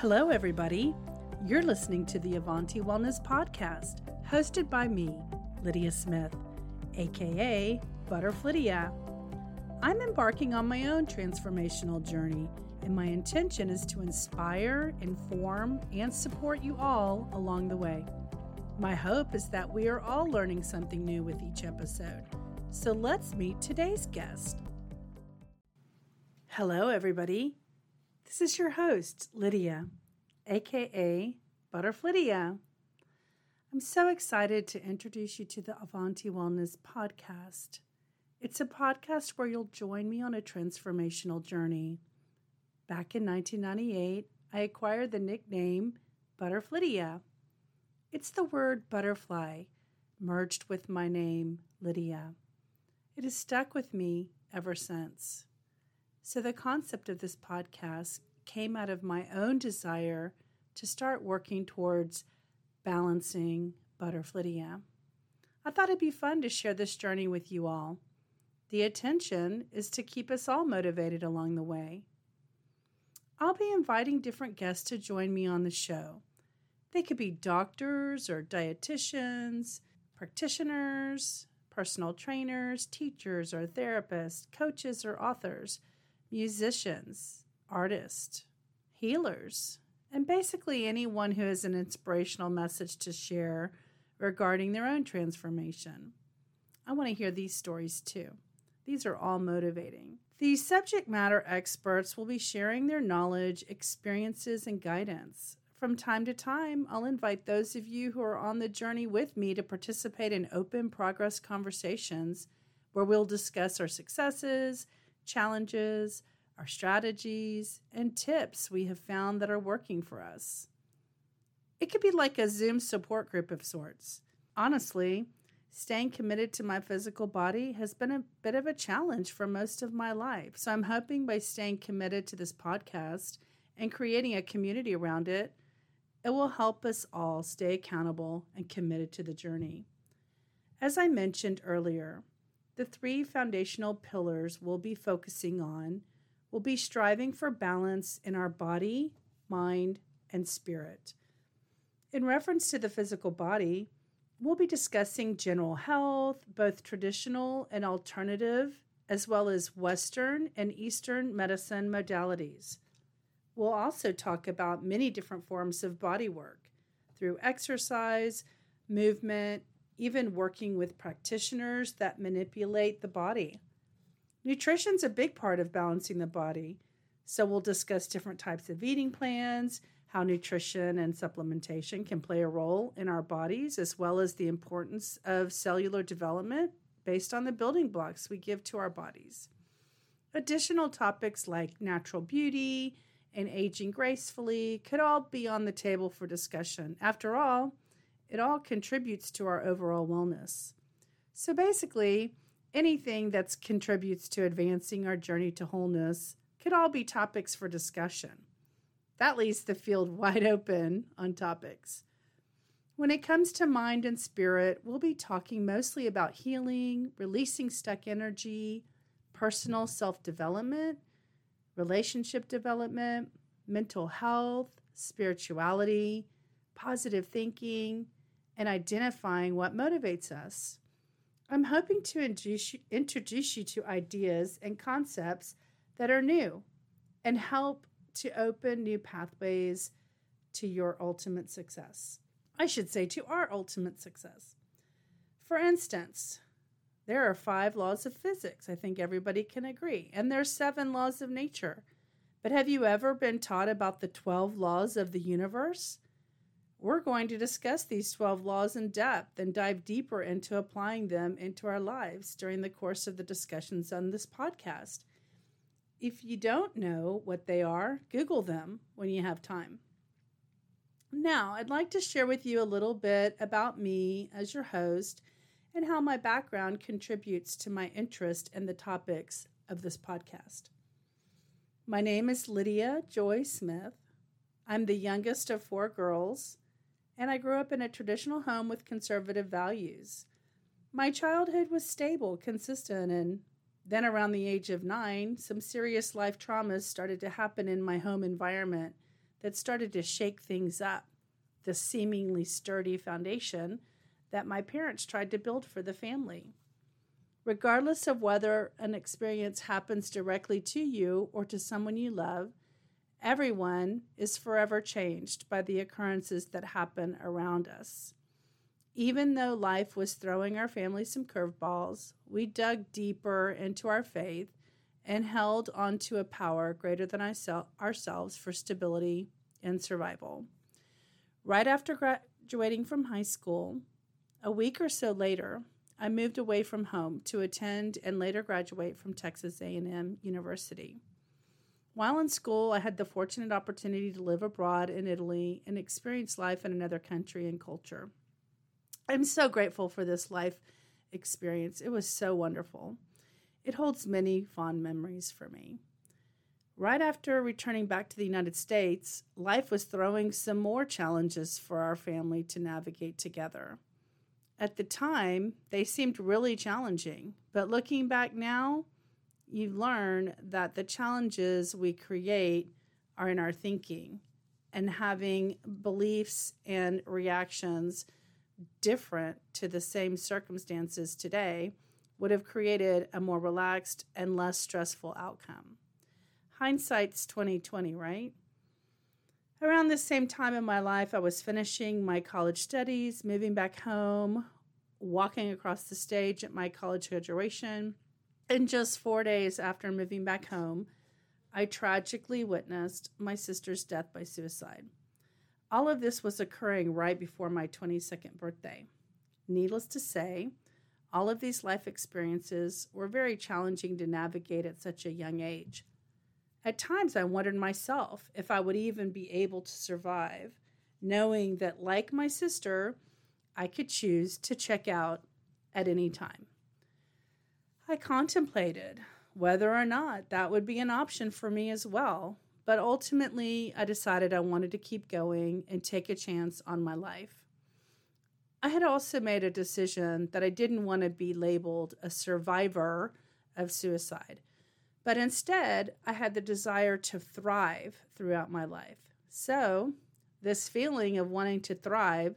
Hello, everybody. You're listening to the Avanti Wellness Podcast, hosted by me, Lydia Smith, aka Butterflydia. I'm embarking on my own transformational journey, and my intention is to inspire, inform, and support you all along the way. My hope is that we are all learning something new with each episode. So let's meet today's guest. Hello, everybody. This is your host, Lydia, aka Butterflydia. I'm so excited to introduce you to the Avanti Wellness podcast. It's a podcast where you'll join me on a transformational journey. Back in 1998, I acquired the nickname Butterflydia. It's the word butterfly merged with my name, Lydia. It has stuck with me ever since. So, the concept of this podcast came out of my own desire to start working towards balancing Butterflydia. I thought it'd be fun to share this journey with you all. The intention is to keep us all motivated along the way. I'll be inviting different guests to join me on the show. They could be doctors or dietitians, practitioners, personal trainers, teachers or therapists, coaches or authors, musicians, artists, healers, and basically anyone who has an inspirational message to share regarding their own transformation. I want to hear these stories too. These are all motivating. These subject matter experts will be sharing their knowledge, experiences, and guidance. From time to time, I'll invite those of you who are on the journey with me to participate in open progress conversations where we'll discuss our successes, challenges, our strategies, and tips we have found that are working for us. It could be like a Zoom support group of sorts. Honestly, staying committed to my physical body has been a bit of a challenge for most of my life. So I'm hoping by staying committed to this podcast and creating a community around it, it will help us all stay accountable and committed to the journey. As I mentioned earlier, the three foundational pillars we'll be focusing on will be striving for balance in our body, mind, and spirit. In reference to the physical body, we'll be discussing general health, both traditional and alternative, as well as Western and Eastern medicine modalities. We'll also talk about many different forms of body work through exercise, movement, even working with practitioners that manipulate the body. Nutrition's a big part of balancing the body. So we'll discuss different types of eating plans, how nutrition and supplementation can play a role in our bodies, as well as the importance of cellular development based on the building blocks we give to our bodies. Additional topics like natural beauty and aging gracefully could all be on the table for discussion. After all, it all contributes to our overall wellness. So basically, anything that contributes to advancing our journey to wholeness could all be topics for discussion. That leaves the field wide open on topics. When it comes to mind and spirit, we'll be talking mostly about healing, releasing stuck energy, personal self development, relationship development, mental health, spirituality, positive thinking, and identifying what motivates us. I'm hoping to introduce you to ideas and concepts that are new and help to open new pathways to your ultimate success. I should say, to our ultimate success. For instance, there are five laws of physics. I think everybody can agree. And there are seven laws of nature. But have you ever been taught about the 12 laws of the universe? We're going to discuss these 12 laws in depth and dive deeper into applying them into our lives during the course of the discussions on this podcast. If you don't know what they are, Google them when you have time. Now, I'd like to share with you a little bit about me as your host and how my background contributes to my interest in the topics of this podcast. My name is Lydia Joy Smith. I'm the youngest of four girls and I grew up in a traditional home with conservative values. My childhood was stable, consistent, and then around the age of nine, some serious life traumas started to happen in my home environment that started to shake things up, the seemingly sturdy foundation that my parents tried to build for the family. Regardless of whether an experience happens directly to you or to someone you love, everyone is forever changed by the occurrences that happen around us. Even though life was throwing our family some curveballs, we dug deeper into our faith and held onto a power greater than ourselves for stability and survival. Right after graduating from high school, a week or so later, I moved away from home to attend and later graduate from Texas A&M University. While in school, I had the fortunate opportunity to live abroad in Italy and experience life in another country and culture. I'm so grateful for this life experience. It was so wonderful. It holds many fond memories for me. Right after returning back to the United States, life was throwing some more challenges for our family to navigate together. At the time, they seemed really challenging, but looking back now, you learn that the challenges we create are in our thinking and having beliefs and reactions different to the same circumstances today would have created a more relaxed and less stressful outcome. Hindsight's 2020, right? Around the same time in my life, I was finishing my college studies, moving back home, walking across the stage at my college graduation. And just four days after moving back home, I tragically witnessed my sister's death by suicide. All of this was occurring right before my 22nd birthday. Needless to say, all of these life experiences were very challenging to navigate at such a young age. At times, I wondered myself if I would even be able to survive, knowing that, like my sister, I could choose to check out at any time. I contemplated whether or not that would be an option for me as well, but ultimately I decided I wanted to keep going and take a chance on my life. I had also made a decision that I didn't want to be labeled a survivor of suicide. But instead, I had the desire to thrive throughout my life. So, this feeling of wanting to thrive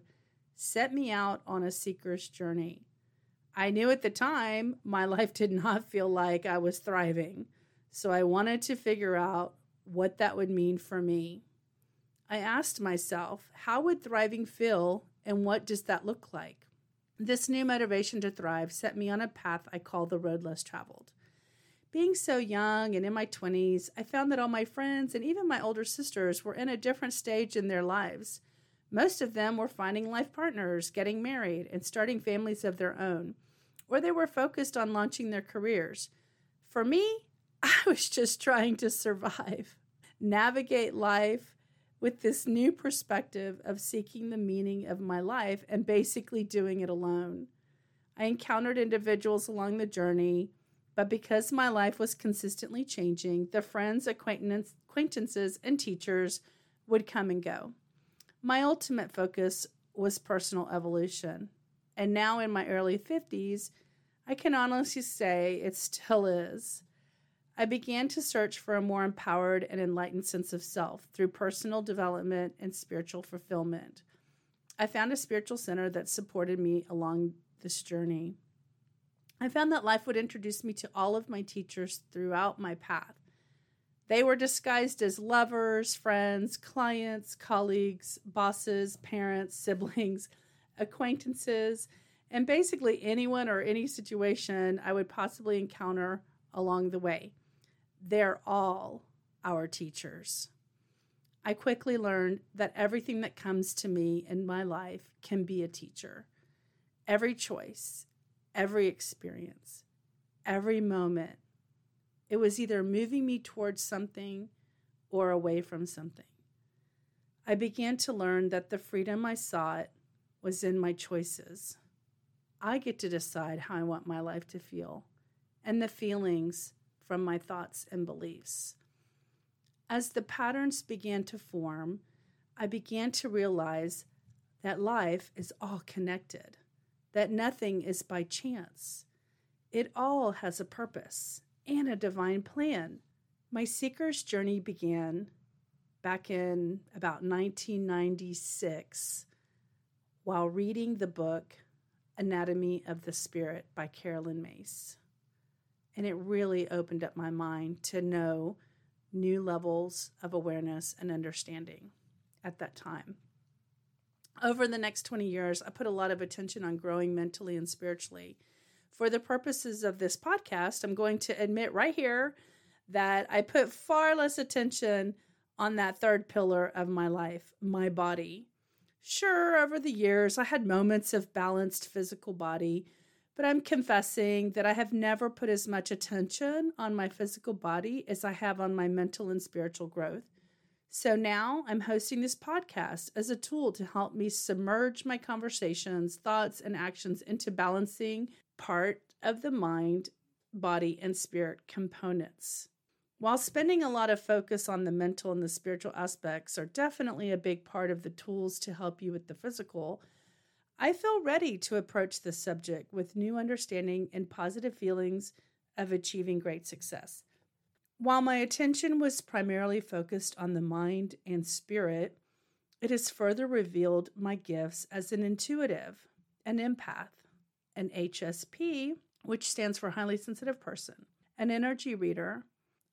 set me out on a seeker's journey. I knew at the time my life did not feel like I was thriving. So I wanted to figure out what that would mean for me. I asked myself, how would thriving feel and what does that look like? This new motivation to thrive set me on a path I call the road less traveled. Being so young and in my 20s, I found that all my friends and even my older sisters were in a different stage in their lives. Most of them were finding life partners, getting married, and starting families of their own, or they were focused on launching their careers. For me, I was just trying to survive, navigate life with this new perspective of seeking the meaning of my life and basically doing it alone. I encountered individuals along the journey but because my life was consistently changing, the friends, acquaintances, and teachers would come and go. My ultimate focus was personal evolution. And now in my early 50s, I can honestly say it still is. I began to search for a more empowered and enlightened sense of self through personal development and spiritual fulfillment. I found a spiritual center that supported me along this journey. I found that life would introduce me to all of my teachers throughout my path. They were disguised as lovers, friends, clients, colleagues, bosses, parents, siblings, acquaintances, and basically anyone or any situation I would possibly encounter along the way. They're all our teachers. I quickly learned that everything that comes to me in my life can be a teacher. Every choice, every experience, every moment. It was either moving me towards something or away from something. I began to learn that the freedom I sought was in my choices. I get to decide how I want my life to feel and the feelings from my thoughts and beliefs. As the patterns began to form, I began to realize that life is all connected that nothing is by chance. It all has a purpose and a divine plan. My seeker's journey began back in about 1996 while reading the book Anatomy of the Spirit by Caroline Myss. And it really opened up my mind to know new levels of awareness and understanding at that time. Over the next 20 years, I put a lot of attention on growing mentally and spiritually. For the purposes of this podcast, I'm going to admit right here that I put far less attention on that third pillar of my life, my body. Sure, over the years, I had moments of balanced physical body, but I'm confessing that I have never put as much attention on my physical body as I have on my mental and spiritual growth. So now I'm hosting this podcast as a tool to help me submerge my conversations, thoughts, and actions into balancing part of the mind, body, and spirit components. While spending a lot of focus on the mental and the spiritual aspects are definitely a big part of the tools to help you with the physical, I feel ready to approach this subject with new understanding and positive feelings of achieving great success. While my attention was primarily focused on the mind and spirit, it has further revealed my gifts as an intuitive, an empath, an HSP, which stands for highly sensitive person, an energy reader,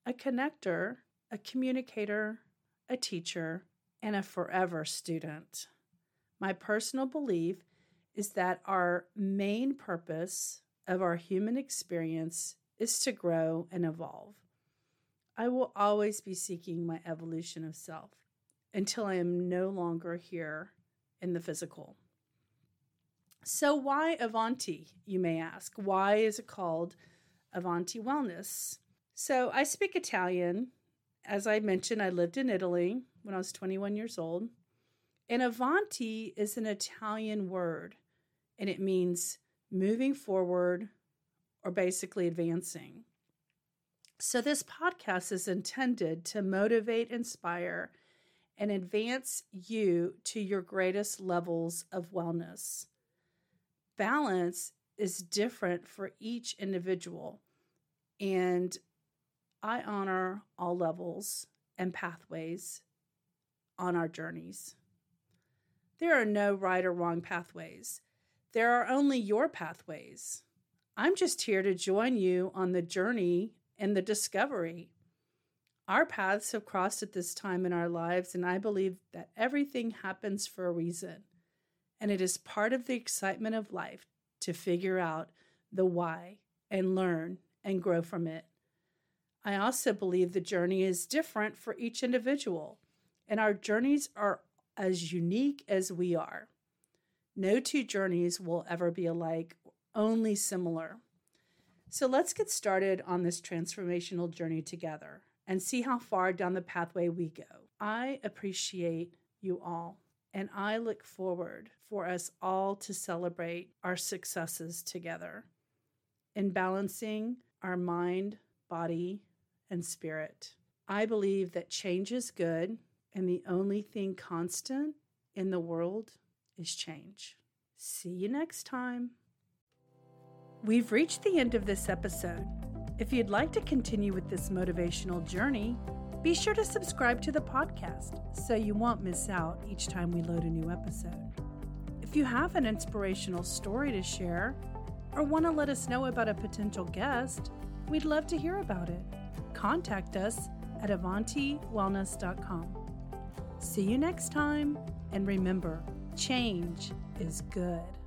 a connector, a communicator, a teacher, and a forever student. My personal belief is that our main purpose of our human experience is to grow and evolve. I will always be seeking my evolution of self until I am no longer here in the physical. So, why Avanti, you may ask? Why is it called Avanti Wellness? So, I speak Italian. As I mentioned, I lived in Italy when I was 21 years old. And Avanti is an Italian word, and it means moving forward or basically advancing. So, this podcast is intended to motivate, inspire, and advance you to your greatest levels of wellness. Balance is different for each individual, and I honor all levels and pathways on our journeys. There are no right or wrong pathways, there are only your pathways. I'm just here to join you on the journey and the discovery. Our paths have crossed at this time in our lives, and I believe that everything happens for a reason. And it is part of the excitement of life to figure out the why and learn and grow from it. I also believe the journey is different for each individual, and our journeys are as unique as we are. No two journeys will ever be alike, only similar. So let's get started on this transformational journey together and see how far down the pathway we go. I appreciate you all, and I look forward for us all to celebrate our successes together in balancing our mind, body, and spirit. I believe that change is good, and the only thing constant in the world is change. See you next time. We've reached the end of this episode. If you'd like to continue with this motivational journey, be sure to subscribe to the podcast so you won't miss out each time we load a new episode. If you have an inspirational story to share or want to let us know about a potential guest, we'd love to hear about it. Contact us at avantiwellness.com. See you next time, and remember, change is good.